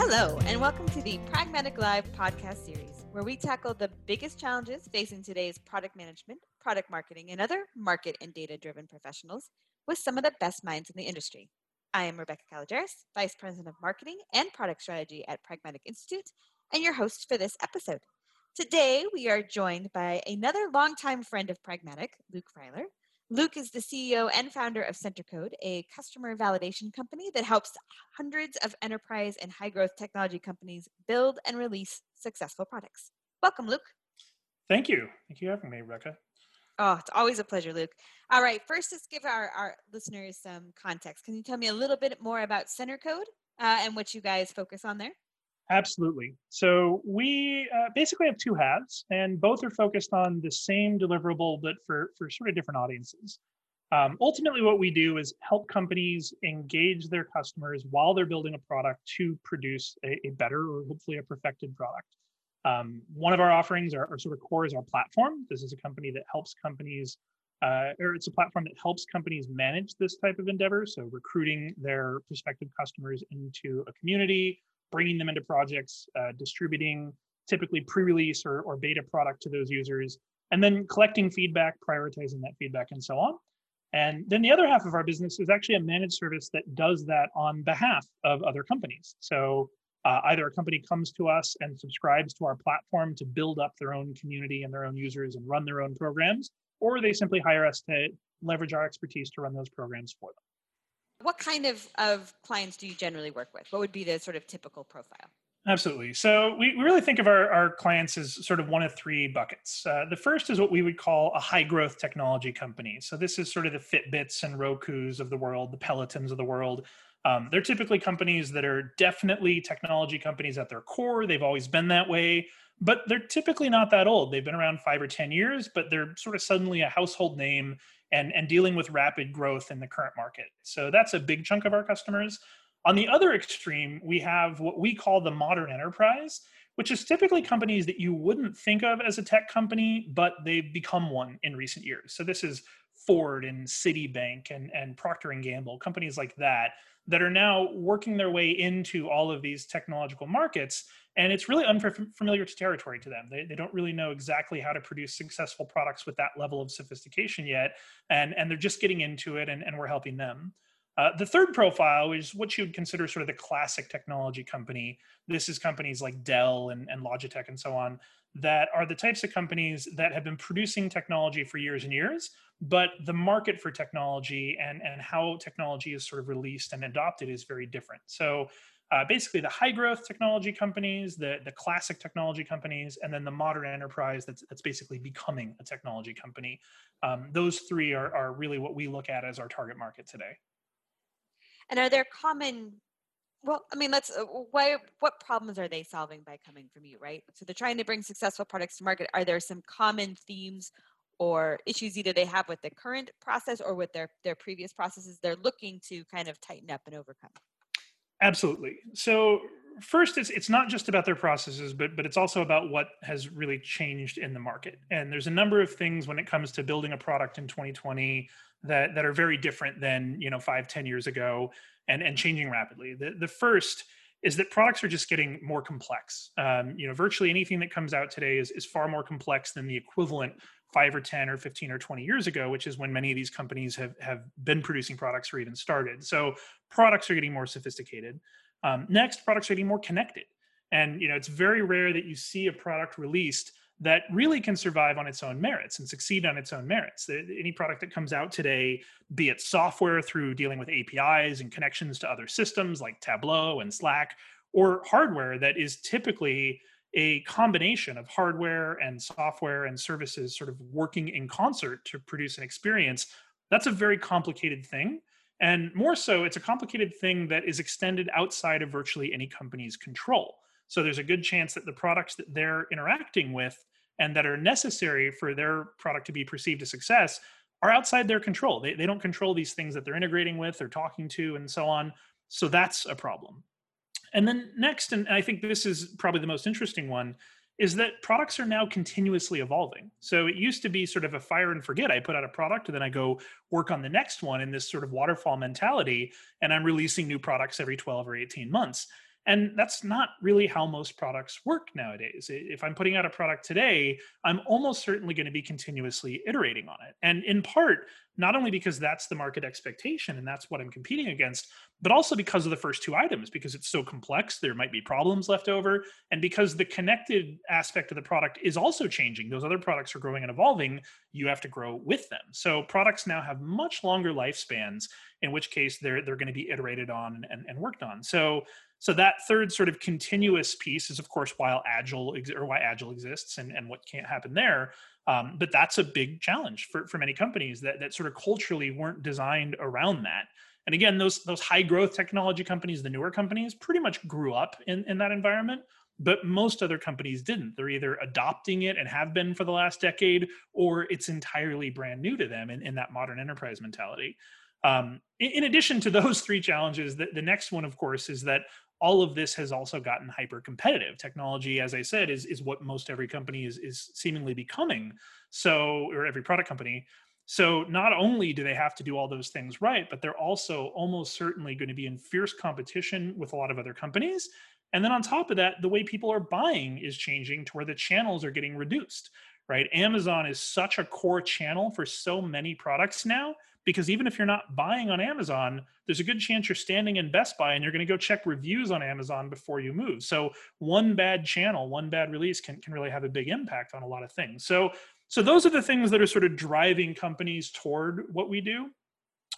Hello, and welcome to the Pragmatic Live podcast series, where we tackle the biggest challenges facing today's product management, product marketing, and other market and data driven professionals with some of the best minds in the industry. I am Rebecca Kalogeris, Vice President of Marketing and Product Strategy at Pragmatic Institute, and your host for this episode. Today, we are joined by another longtime friend of Pragmatic, Luke Freiler, Luke is the CEO and founder of CenterCode, a customer validation company that helps hundreds of enterprise and high growth technology companies build and release successful products. Welcome, Luke. Thank you. Thank you for having me, Rebecca. Oh, it's always a pleasure, Luke. All right, first, let's give our, our listeners some context. Can you tell me a little bit more about CenterCode uh, and what you guys focus on there? Absolutely. So we uh, basically have two halves, and both are focused on the same deliverable, but for for sort of different audiences. Um, ultimately, what we do is help companies engage their customers while they're building a product to produce a, a better or hopefully a perfected product. Um, one of our offerings, our, our, sort of core, is our platform. This is a company that helps companies, uh, or it's a platform that helps companies manage this type of endeavor. So recruiting their prospective customers into a community, bringing them into projects, uh, distributing typically pre-release or, or beta product to those users, and then collecting feedback, prioritizing that feedback, and so on. And then the other half of our business is actually a managed service that does that on behalf of other companies. So uh, either a company comes to us and subscribes to our platform to build up their own community and their own users and run their own programs, or they simply hire us to leverage our expertise to run those programs for them. What kind of, of clients do you generally work with? What would be the sort of typical profile? Absolutely. So we, we really think of our, our clients as sort of one of three buckets. Uh, the first is what we would call a high growth technology company. So this is sort of the Fitbits and Roku's of the world, the Pelotons of the world. Um, they're typically companies that are definitely technology companies at their core. They've always been that way, but they're typically not that old. They've been around five or 10 years, but they're sort of suddenly a household name and, and dealing with rapid growth in the current market. So that's a big chunk of our customers. On the other extreme, we have what we call the modern enterprise, which is typically companies that you wouldn't think of as a tech company, but they've become one in recent years. So this is Ford and Citibank and, and Procter and Gamble, companies like that, that are now working their way into all of these technological markets and it's really unfamiliar territory to them. They, they don't really know exactly how to produce successful products with that level of sophistication yet, and, and they're just getting into it, and, and we're helping them. Uh, the third profile is what you would consider sort of the classic technology company. This is companies like Dell and, and Logitech and so on that are the types of companies that have been producing technology for years and years, but the market for technology and, and how technology is sort of released and adopted is very different. So uh, basically the high growth technology companies, the, the classic technology companies, and then the modern enterprise that's, that's basically becoming a technology company. Um, those three are, are really what we look at as our target market today. And are there common well, I mean, let's. Uh, why? What problems are they solving by coming from you, right? So they're trying to bring successful products to market. Are there some common themes or issues either they have with the current process or with their their previous processes they're looking to kind of tighten up and overcome? Absolutely. So first it's it's not just about their processes but but it's also about what has really changed in the market. And there's a number of things when it comes to building a product in 2020 that that are very different than you know five ten years ago and and changing rapidly. The the first is that products are just getting more complex. Um, you know virtually anything that comes out today is, is far more complex than the equivalent five or 10 or 15 or 20 years ago, which is when many of these companies have, have been producing products or even started. So products are getting more sophisticated. Um, next, products are getting more connected. And you know, it's very rare that you see a product released that really can survive on its own merits and succeed on its own merits. Any product that comes out today, be it software through dealing with APIs and connections to other systems like Tableau and Slack, or hardware that is typically a combination of hardware and software and services sort of working in concert to produce an experience, that's a very complicated thing. And more so, it's a complicated thing that is extended outside of virtually any company's control. So there's a good chance that the products that they're interacting with and that are necessary for their product to be perceived as success are outside their control. They, they don't control these things that they're integrating with or talking to and so on. So that's a problem. And then next, and I think this is probably the most interesting one, is that products are now continuously evolving. So it used to be sort of a fire and forget. I put out a product and then I go work on the next one in this sort of waterfall mentality, and I'm releasing new products every 12 or 18 months. And that's not really how most products work nowadays. If I'm putting out a product today, I'm almost certainly going to be continuously iterating on it. And in part, not only because that's the market expectation and that's what I'm competing against, but also because of the first two items, because it's so complex, there might be problems left over. And because the connected aspect of the product is also changing, those other products are growing and evolving, you have to grow with them. So products now have much longer lifespans, in which case they're, they're going to be iterated on and, and worked on. So so that third sort of continuous piece is, of course, while agile or why agile exists and, and what can't happen there. Um, but that's a big challenge for, for many companies that, that sort of culturally weren't designed around that. And again, those those high growth technology companies, the newer companies, pretty much grew up in, in that environment. But most other companies didn't. They're either adopting it and have been for the last decade, or it's entirely brand new to them in, in that modern enterprise mentality. Um, in, in, addition to those three challenges, the, the next one, of course, is that all of this has also gotten hyper competitive. Technology, as I said, is is what most every company is is seemingly becoming. So, or every product company. So, not only do they have to do all those things right, but they're also almost certainly going to be in fierce competition with a lot of other companies. And then on top of that, the way people are buying is changing to where the channels are getting reduced. Right? Amazon is such a core channel for so many products now because even if you're not buying on Amazon, there's a good chance you're standing in Best Buy and you're going to go check reviews on Amazon before you move. So one bad channel, one bad release can, can really have a big impact on a lot of things. So so those are the things that are sort of driving companies toward what we do.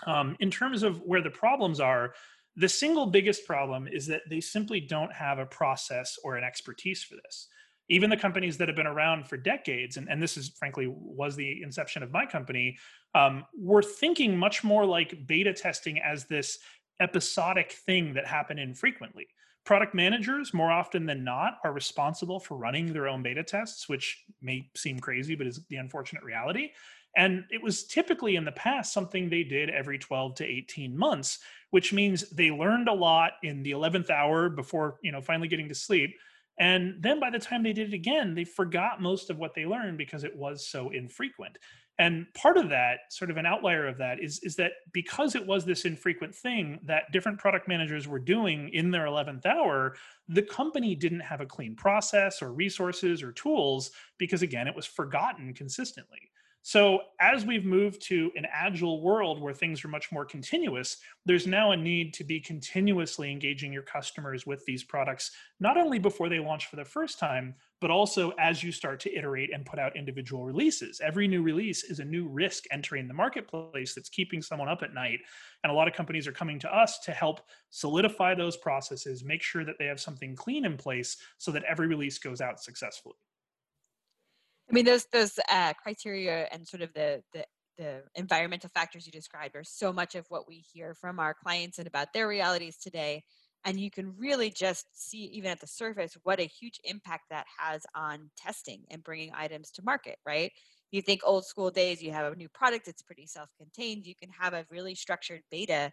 Um, in terms of where the problems are, the single biggest problem is that they simply don't have a process or an expertise for this even the companies that have been around for decades and, and this is frankly was the inception of my company um, were thinking much more like beta testing as this episodic thing that happened infrequently. Product managers more often than not are responsible for running their own beta tests which may seem crazy but is the unfortunate reality. And it was typically in the past something they did every 12 to 18 months which means they learned a lot in the 11th hour before you know finally getting to sleep and then by the time they did it again, they forgot most of what they learned because it was so infrequent. And part of that, sort of an outlier of that, is, is that because it was this infrequent thing that different product managers were doing in their 11th hour, the company didn't have a clean process or resources or tools because, again, it was forgotten consistently. So, as we've moved to an agile world where things are much more continuous, there's now a need to be continuously engaging your customers with these products, not only before they launch for the first time, but also as you start to iterate and put out individual releases. Every new release is a new risk entering the marketplace that's keeping someone up at night. And a lot of companies are coming to us to help solidify those processes, make sure that they have something clean in place so that every release goes out successfully. I mean, those those uh, criteria and sort of the the the environmental factors you described are so much of what we hear from our clients and about their realities today. And you can really just see, even at the surface, what a huge impact that has on testing and bringing items to market, right? You think old school days, you have a new product, it's pretty self contained. You can have a really structured beta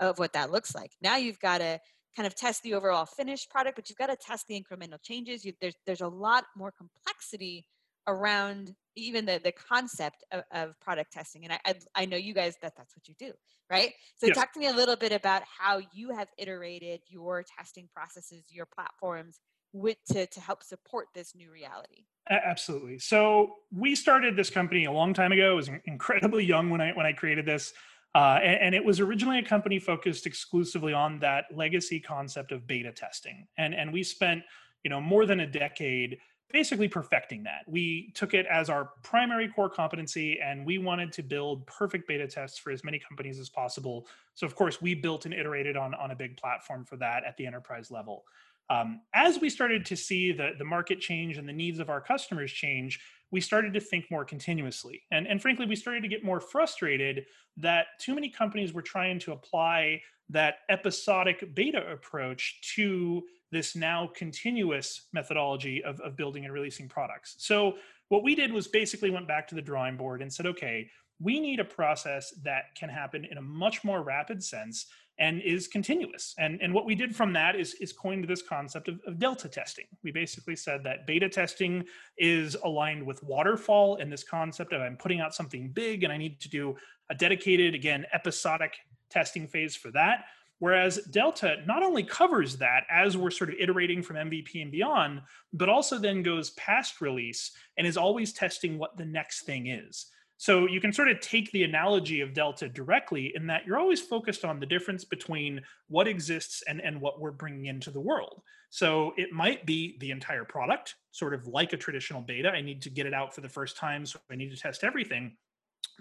of what that looks like. Now you've got to kind of test the overall finished product, but you've got to test the incremental changes. You, there's, there's a lot more complexity around even the the concept of, of product testing and I, I, I know you guys that that's what you do right? So yes. talk to me a little bit about how you have iterated your testing processes your platforms with to, to help support this new reality. Absolutely. So we started this company a long time ago. It was incredibly young when i when i created this uh, and, and, it was originally a company focused exclusively on that legacy concept of beta testing. And and we spent you know more than a decade basically perfecting that. We took it as our primary core competency and we wanted to build perfect beta tests for as many companies as possible. So, of course, we built and iterated on, on a big platform for that at the enterprise level. Um, as we started to see the, the market change and the needs of our customers change, we started to think more continuously. And, and frankly, we started to get more frustrated that too many companies were trying to apply that episodic beta approach to this now continuous methodology of, of building and releasing products. So what we did was basically went back to the drawing board and said, okay, we need a process that can happen in a much more rapid sense and is continuous. And, and what we did from that is, is coined this concept of, of delta testing. We basically said that beta testing is aligned with waterfall and this concept of I'm putting out something big and I need to do a dedicated, again, episodic testing phase for that Whereas Delta not only covers that as we're sort of iterating from MVP and beyond, but also then goes past release and is always testing what the next thing is. So you can sort of take the analogy of Delta directly in that you're always focused on the difference between what exists and, and what we're bringing into the world. So it might be the entire product, sort of like a traditional beta. I need to get it out for the first time, so I need to test everything.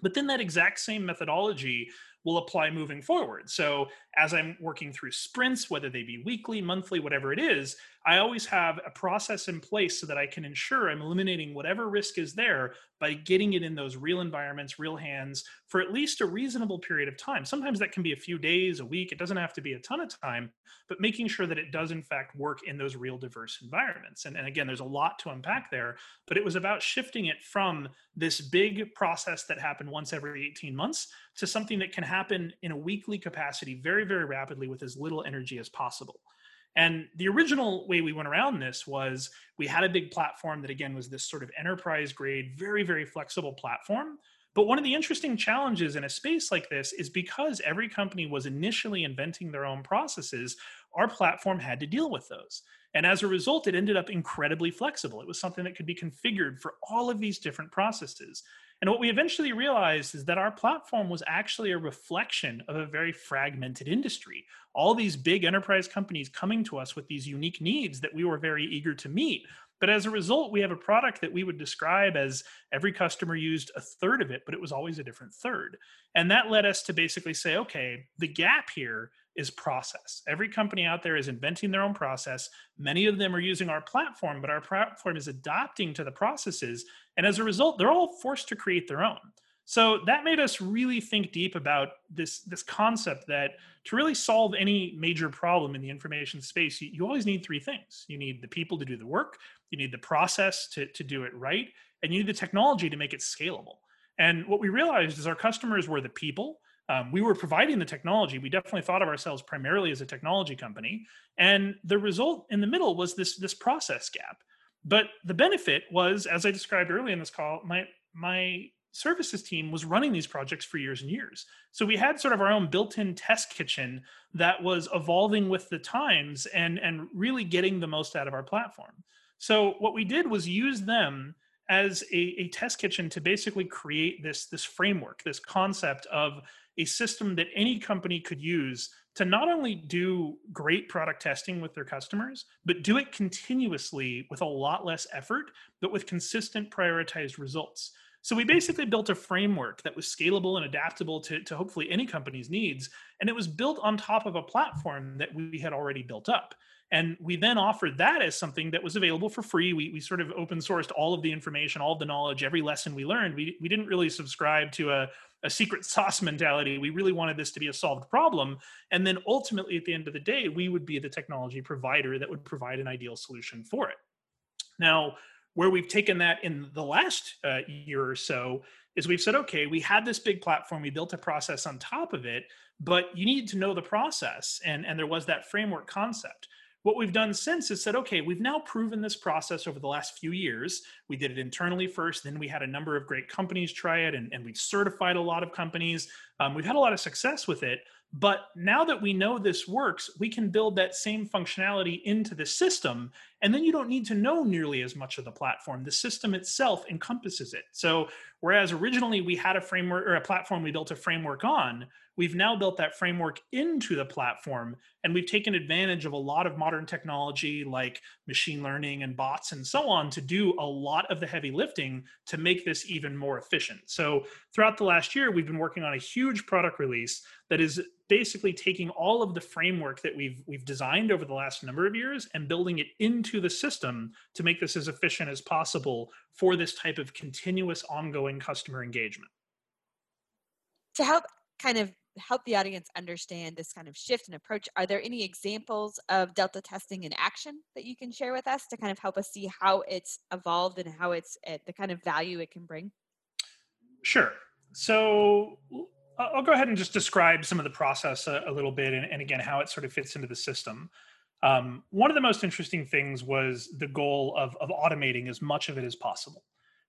But then that exact same methodology will apply moving forward. So as I'm working through sprints, whether they be weekly, monthly, whatever it is, I always have a process in place so that I can ensure I'm eliminating whatever risk is there by getting it in those real environments, real hands for at least a reasonable period of time. Sometimes that can be a few days, a week. It doesn't have to be a ton of time, but making sure that it does, in fact, work in those real diverse environments. And, and again, there's a lot to unpack there, but it was about shifting it from this big process that happened once every 18 months to something that can happen in a weekly capacity very, very rapidly with as little energy as possible. And the original way we went around this was we had a big platform that, again, was this sort of enterprise grade, very, very flexible platform. But one of the interesting challenges in a space like this is because every company was initially inventing their own processes, our platform had to deal with those. And as a result, it ended up incredibly flexible. It was something that could be configured for all of these different processes. And what we eventually realized is that our platform was actually a reflection of a very fragmented industry. All these big enterprise companies coming to us with these unique needs that we were very eager to meet. But as a result, we have a product that we would describe as every customer used a third of it, but it was always a different third. And that led us to basically say, okay, the gap here is process. Every company out there is inventing their own process. Many of them are using our platform, but our platform is adapting to the processes. And as a result, they're all forced to create their own. So that made us really think deep about this, this concept that to really solve any major problem in the information space, you, you always need three things. You need the people to do the work, you need the process to, to do it right, and you need the technology to make it scalable. And what we realized is our customers were the people um, we were providing the technology. We definitely thought of ourselves primarily as a technology company, and the result in the middle was this this process gap. But the benefit was, as I described earlier in this call, my my services team was running these projects for years and years. So we had sort of our own built-in test kitchen that was evolving with the times and and really getting the most out of our platform. So what we did was use them as a, a test kitchen to basically create this this framework, this concept of a system that any company could use to not only do great product testing with their customers, but do it continuously with a lot less effort, but with consistent prioritized results. So we basically built a framework that was scalable and adaptable to, to hopefully any company's needs. And it was built on top of a platform that we had already built up. And we then offered that as something that was available for free. We, we sort of open sourced all of the information, all of the knowledge, every lesson we learned. We, we didn't really subscribe to a, a secret sauce mentality. We really wanted this to be a solved problem. And then ultimately, at the end of the day, we would be the technology provider that would provide an ideal solution for it. Now, where we've taken that in the last uh, year or so is we've said, okay, we had this big platform, we built a process on top of it, but you need to know the process. And, and there was that framework concept. What we've done since is said, okay, we've now proven this process over the last few years. We did it internally first, then we had a number of great companies try it, and, and we've certified a lot of companies. Um, we've had a lot of success with it. But now that we know this works, we can build that same functionality into the system. And then you don't need to know nearly as much of the platform. The system itself encompasses it. So, whereas originally we had a framework or a platform we built a framework on, we've now built that framework into the platform and we've taken advantage of a lot of modern technology like machine learning and bots and so on to do a lot of the heavy lifting to make this even more efficient so throughout the last year we've been working on a huge product release that is basically taking all of the framework that we've we've designed over the last number of years and building it into the system to make this as efficient as possible for this type of continuous ongoing customer engagement to help kind of help the audience understand this kind of shift and approach, are there any examples of Delta testing in action that you can share with us to kind of help us see how it's evolved and how it's the kind of value it can bring? Sure. So I'll go ahead and just describe some of the process a, a little bit and, and, again how it sort of fits into the system. Um, one of the most interesting things was the goal of, of automating as much of it as possible.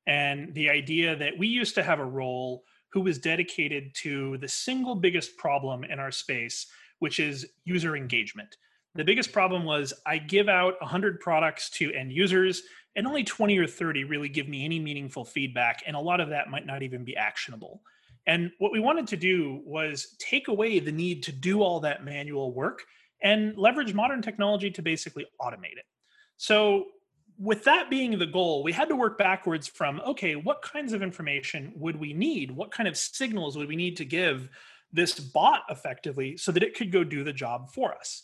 And the idea that we used to have a role who was dedicated to the single biggest problem in our space, which is user engagement. The biggest problem was I give out 100 products to end users, and only 20 or 30 really give me any meaningful feedback, and a lot of that might not even be actionable. And what we wanted to do was take away the need to do all that manual work and leverage modern technology to basically automate it. So, with that being the goal, we had to work backwards from okay, what kinds of information would we need? What kind of signals would we need to give this bot effectively so that it could go do the job for us?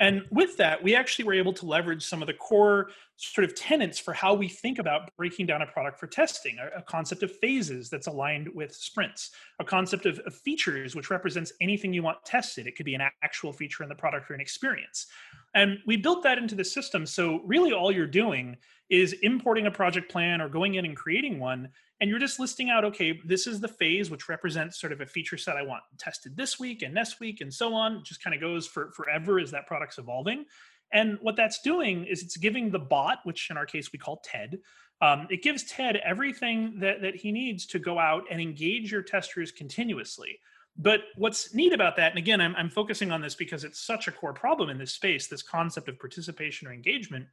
And with that, we actually were able to leverage some of the core sort of tenets for how we think about breaking down a product for testing a, concept of phases that's aligned with sprints, a concept of, of, features, which represents anything you want tested. It could be an actual feature in the product or an experience. And we built that into the system. So, really, all you're doing is importing a project plan or going in and creating one and you're just listing out okay this is the phase which represents sort of a feature set i want tested this week and next week and so on. It just kind of goes for forever as that product's evolving. And what that's doing is it's giving the bot which in our case we call ted um, it gives ted everything that, that he needs to go out and engage your testers continuously. But what's neat about that and again I'm, I'm focusing on this because it's such a core problem in this space this concept of participation or engagement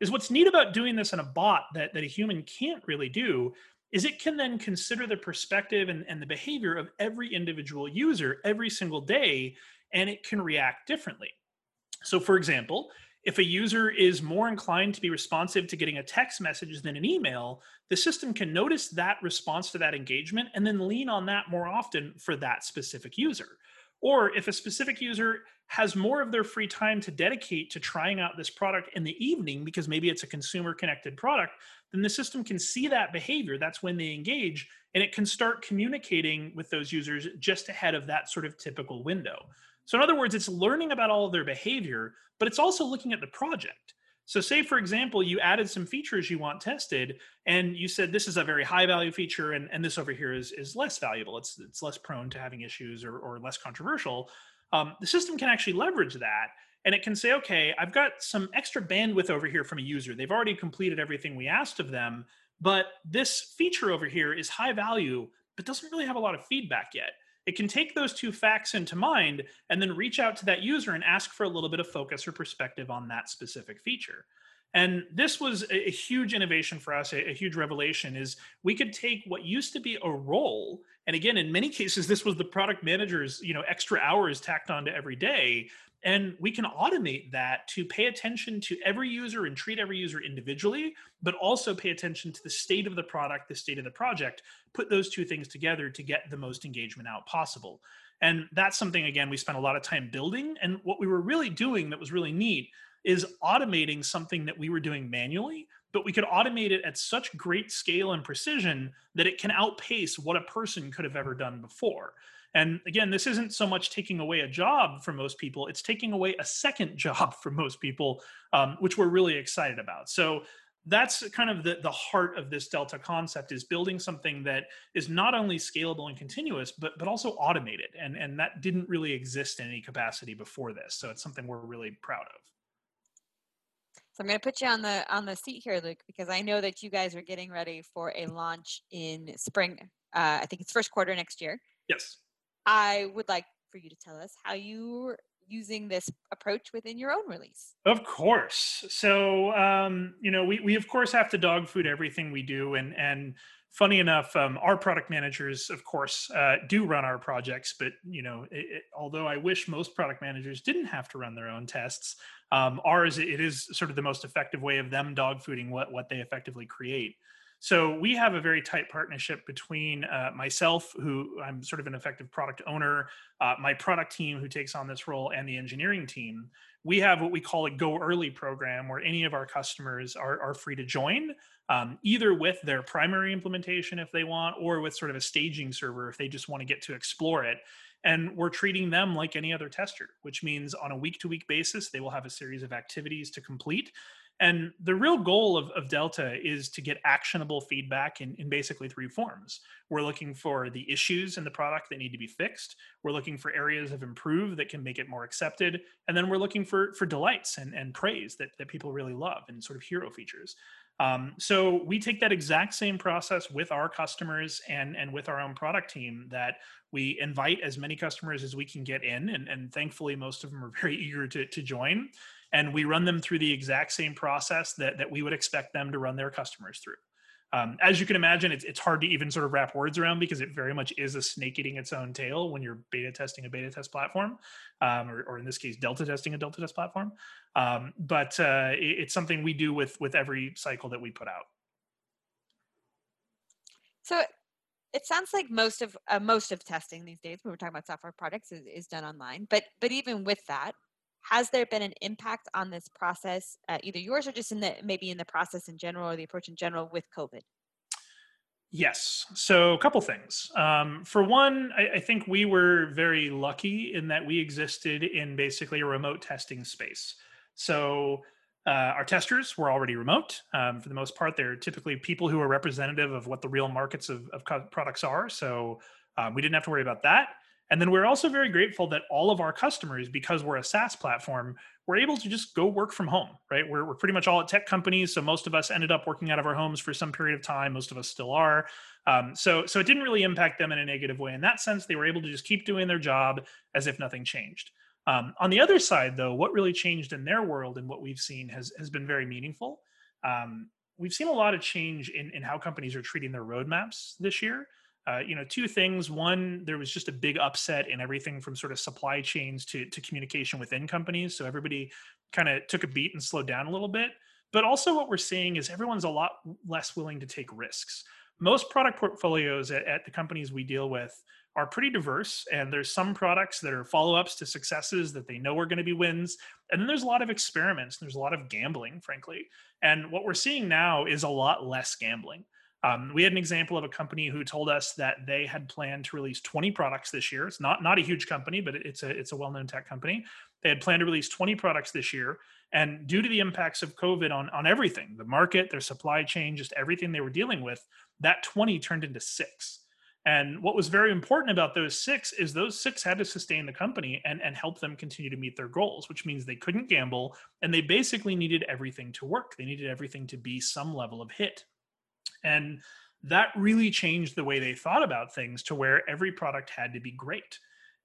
is what's neat about doing this in a bot that, that a human can't really do is it can then consider the perspective and, and the behavior of every individual user every single day, and it can react differently. So, for example, if a user is more inclined to be responsive to getting a text message than an email, the system can notice that response to that engagement and then lean on that more often for that specific user. Or if a specific user has more of their free time to dedicate to trying out this product in the evening because maybe it's a consumer connected product, then the system can see that behavior. That's when they engage and it can start communicating with those users just ahead of that sort of typical window. So, in other words, it's learning about all of their behavior, but it's also looking at the project. So, say for example, you added some features you want tested, and you said this is a very high value feature, and, and this over here is, is less valuable. It's, it's less prone to having issues or, or less controversial um, the system can actually leverage that and it can say, okay, I've got some extra bandwidth over here from a user. They've already completed everything we asked of them, but this feature over here is high value, but doesn't really have a lot of feedback yet. It can take those two facts into mind and then reach out to that user and ask for a little bit of focus or perspective on that specific feature. And this was a, huge innovation for us, a, huge revelation is we could take what used to be a role, and again, in many cases, this was the product manager's, you know, extra hours tacked onto every day. And we can automate that to pay attention to every user and treat every user individually, but also pay attention to the state of the product, the state of the project, put those two things together to get the most engagement out possible. And that's something, again, we spent a lot of time building. And what we were really doing that was really neat is automating something that we were doing manually, but we could automate it at such great scale and precision that it can outpace what a person could have ever done before. And again, this isn't so much taking away a job from most people, it's taking away a second job from most people, um, which we're really excited about. So that's kind of the, the heart of this delta concept is building something that is not only scalable and continuous but but also automated and and that didn't really exist in any capacity before this so it's something we're really proud of so I'm going to put you on the on the seat here, Luke, because I know that you guys are getting ready for a launch in spring. Uh, I think it's first quarter next year. Yes. I would like for you to tell us how you're using this approach within your own release. Of course. So um, you know, we we of course have to dog food everything we do, and and funny enough, um, our product managers, of course, uh, do run our projects. But you know, it, it, although I wish most product managers didn't have to run their own tests, um, ours it is sort of the most effective way of them dog fooding what what they effectively create. So we have a very tight partnership between uh, myself, who I'm sort of an effective product owner, uh, my product team who takes on this role, and the engineering team. We have what we call a Go Early program, where any of our customers are, are free to join, um, either with their primary implementation if they want, or with sort of a staging server if they just want to get to explore it. And we're treating them like any other tester, which means on a week to week basis, they will have a series of activities to complete. And the real goal of, of Delta is to get actionable feedback in, in basically three forms. We're looking for the issues in the product that need to be fixed. We're looking for areas of improve that can make it more accepted. And then we're looking for, for delights and, and praise that, that people really love and sort of hero features. Um, so we take that exact same process with our customers and and with our own product team that we invite as many customers as we can get in, and, and thankfully most of them are very eager to, to join. And we run them through the exact same process that that we would expect them to run their customers through. Um, as you can imagine, it's, it's hard to even sort of wrap words around because it very much is a snake eating its own tail when you're beta testing a beta test platform, um, or, or, in this case, delta testing a delta test platform. Um, but uh, it, it's something we do with with every cycle that we put out. So it sounds like most of uh, most of testing these days, when we're talking about software products, is, is done online. But but even with that, has there been an impact on this process, uh, either yours or just in the maybe in the process in general or the approach in general with COVID? Yes. So, a couple things. Um, for one, I, I, think we were very lucky in that we existed in basically a remote testing space. So, uh, our testers were already remote. Um, for the most part, they're typically people who are representative of what the real markets of, of products are. So, um, we didn't have to worry about that. And then we're also very grateful that all of our customers, because we're a SaaS platform, we're able to just go work from home, right? We're, we're pretty much all at tech companies. So most of us ended up working out of our homes for some period of time. Most of us still are. Um, so, so it didn't really impact them in a negative way. In that sense, they were able to just keep doing their job as if nothing changed. Um, on the other side, though, what really changed in their world and what we've seen has, has been very meaningful. Um, we've seen a lot of change in, in how companies are treating their roadmaps this year. Uh, you know, two things. One, there was just a big upset in everything from sort of supply chains to, to communication within companies. So everybody kind of took a beat and slowed down a little bit. But also, what we're seeing is everyone's a lot less willing to take risks. Most product portfolios at, at the companies we deal with are pretty diverse, and there's some products that are follow ups to successes that they know are going to be wins. And then there's a lot of experiments, there's a lot of gambling, frankly. And what we're seeing now is a lot less gambling. Um, we had an example of a company who told us that they had planned to release 20 products this year. It's not not a huge company, but it's a it's a well-known tech company. They had planned to release 20 products this year, and due to the impacts of COVID on on everything, the market, their supply chain, just everything they were dealing with, that 20 turned into six. And what was very important about those six is those six had to sustain the company and, and help them continue to meet their goals, which means they couldn't gamble and they basically needed everything to work. They needed everything to be some level of hit. And that really changed the way they thought about things to where every product had to be great.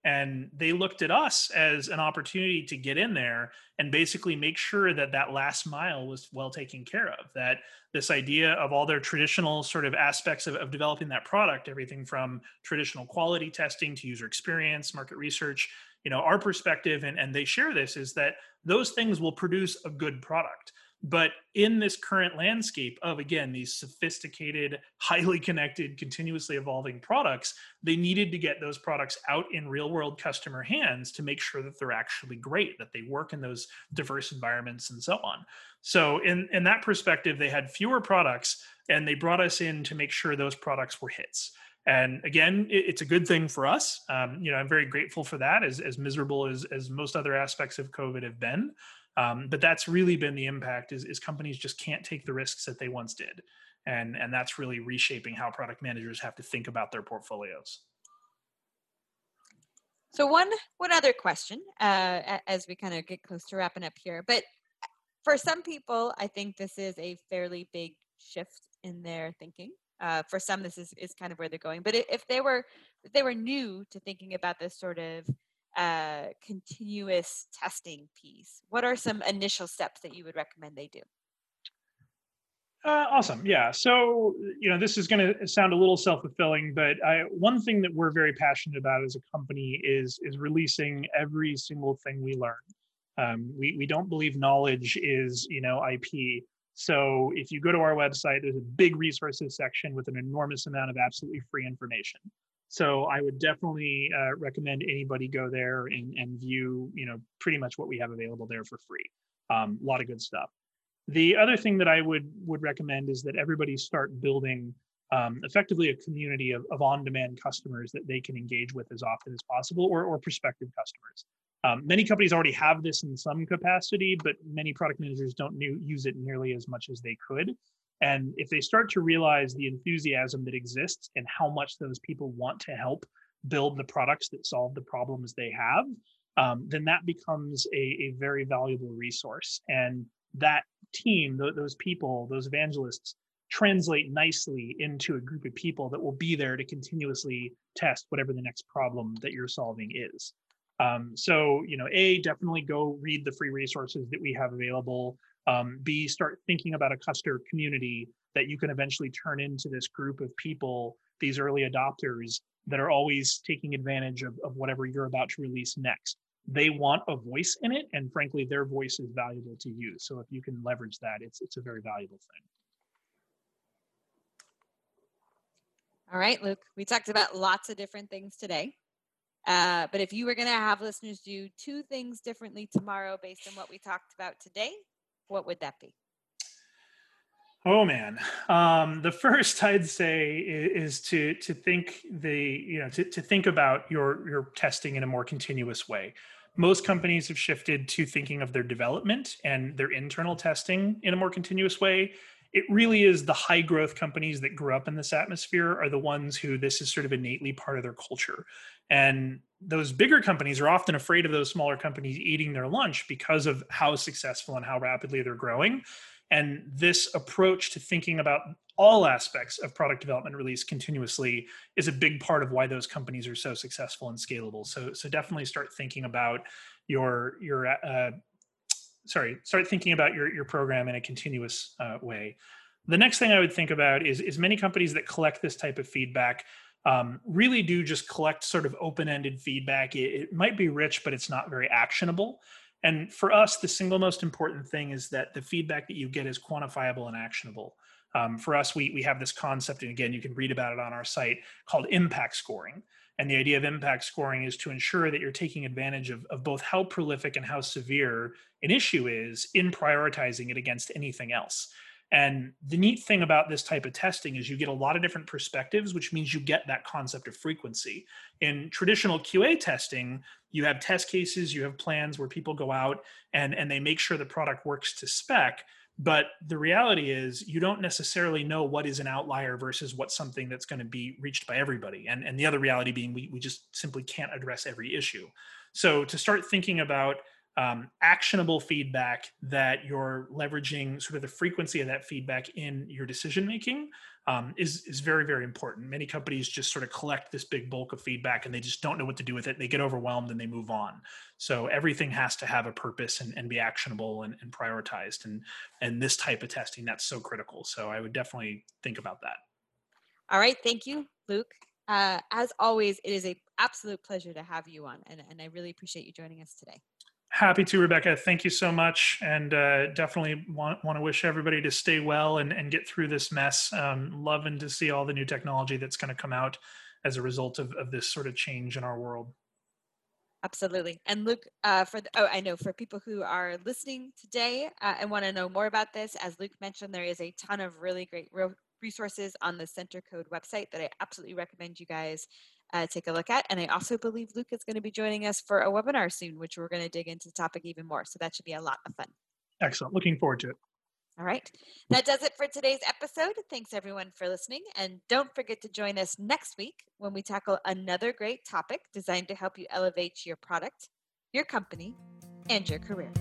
And they looked at us as an opportunity to get in there and basically make sure that that last mile was well taken care of. That this idea of all their traditional sort of aspects of, of developing that product, everything from traditional quality testing to user experience, market research, you know, our perspective, and, and they share this, is that those things will produce a good product but in this current landscape of, again, these sophisticated, highly connected, continuously evolving products, they needed to get those products out in real world customer hands to make sure that they're actually great, that they work in those diverse environments and so on. So, in, in that perspective, they had fewer products and they brought us in to make sure those products were hits. And again, it's a good thing for us. Um, you know, I'm very grateful for that, as, as miserable as, as most other aspects of COVID have been. Um, but that's really been the impact is, is companies just can't take the risks that they once did. And, and that's really reshaping how product managers have to think about their portfolios. So one one other question uh, as we kind of get close to wrapping up here, but for some people, I think this is a fairly big shift in their thinking. Uh, for some, this is, is kind of where they're going. But if they were if they were new to thinking about this sort of uh, continuous testing piece, what are some initial steps that you would recommend they do? Uh, awesome. Yeah. So, you know, this is going to sound a little self-fulfilling, but I, one thing that we're very passionate about as a company is is releasing every single thing we learn. Um, we we don't believe knowledge is you know IP. So if you go to our website, there's a big resources section with an enormous amount of absolutely free information. So I would definitely uh, recommend anybody go there and, and view, you know, pretty much what we have available there for free. Um, a lot of good stuff. The other thing that I would would recommend is that everybody start building um, effectively a community of, of on-demand customers that they can engage with as often as possible, or, or prospective customers. Um, many companies already have this in some capacity, but many product managers don't new, use it nearly as much as they could. And if they start to realize the enthusiasm that exists and how much those people want to help build the products that solve the problems they have, um, then that becomes a, a, very valuable resource. And that team, th- those people, those evangelists translate nicely into a group of people that will be there to continuously test whatever the next problem that you're solving is. Um, so, you know, A, definitely go read the free resources that we have available. Um, B, start thinking about a customer community that you can eventually turn into this group of people, these early adopters that are always taking advantage of, of whatever you're about to release next. They want a voice in it, and frankly, their voice is valuable to you. So if you can leverage that, it's it's a very valuable thing. All right, Luke, we talked about lots of different things today. Uh, but if you were going to have listeners do two things differently tomorrow based on what we talked about today, what would that be? Oh man, um, the first I'd say is, is, to to think the you know to, to think about your your testing in a more continuous way. Most companies have shifted to thinking of their development and their internal testing in a more continuous way it really is the high growth companies that grew up in this atmosphere are the ones who this is sort of innately part of their culture. And those bigger companies are often afraid of those smaller companies eating their lunch because of how successful and how rapidly they're growing. And this approach to thinking about all aspects of product development release continuously is a big part of why those companies are so successful and scalable. So, so definitely start thinking about your your uh, sorry, start thinking about your, your program in a continuous uh, way. The next thing I would think about is, is many companies that collect this type of feedback um, really do just collect sort of open-ended feedback. It, it might be rich, but it's not very actionable. And for us, the single most important thing is that the feedback that you get is quantifiable and actionable. Um, for us, we, we have this concept, and again, you can read about it on our site, called impact scoring. And the idea of impact scoring is to ensure that you're taking advantage of, of both how prolific and how severe an issue is in prioritizing it against anything else. And the neat thing about this type of testing is you get a lot of different perspectives, which means you get that concept of frequency. In traditional QA testing, you have test cases, you have plans where people go out and, and they make sure the product works to spec. But the reality is, you don't necessarily know what is an outlier versus what's something that's going to be reached by everybody. And, and the other reality being, we, we just simply can't address every issue. So to start thinking about um, actionable feedback that you're leveraging sort of the frequency of that feedback in your decision making um, is is very very important. Many companies just sort of collect this big bulk of feedback and they just don't know what to do with it. They get overwhelmed and they move on. So everything has to have a purpose and, and be actionable and, and prioritized. And and this type of testing that's so critical. So I would definitely think about that. All right, thank you, Luke. Uh, as always, it is a absolute pleasure to have you on, and, and I really appreciate you joining us today. Happy to, Rebecca. Thank you so much. And uh, definitely want, want to wish everybody to stay well and, and get through this mess. Um, loving to see all the new technology that's going to come out as a result of, of this sort of change in our world. Absolutely. And Luke, uh, for the, oh, I know for people who are listening today uh, and want to know more about this, as Luke mentioned, there is a ton of really great resources on the Center Code website that I absolutely recommend you guys uh, take a look at. And I also believe Luke is going to be joining us for a webinar soon, which we're going to dig into the topic even more. So that should be a lot of fun. Excellent. Looking forward to it. All right. That does it for today's episode. Thanks everyone for listening. And don't forget to join us next week when we tackle another great topic designed to help you elevate your product, your company, and your career.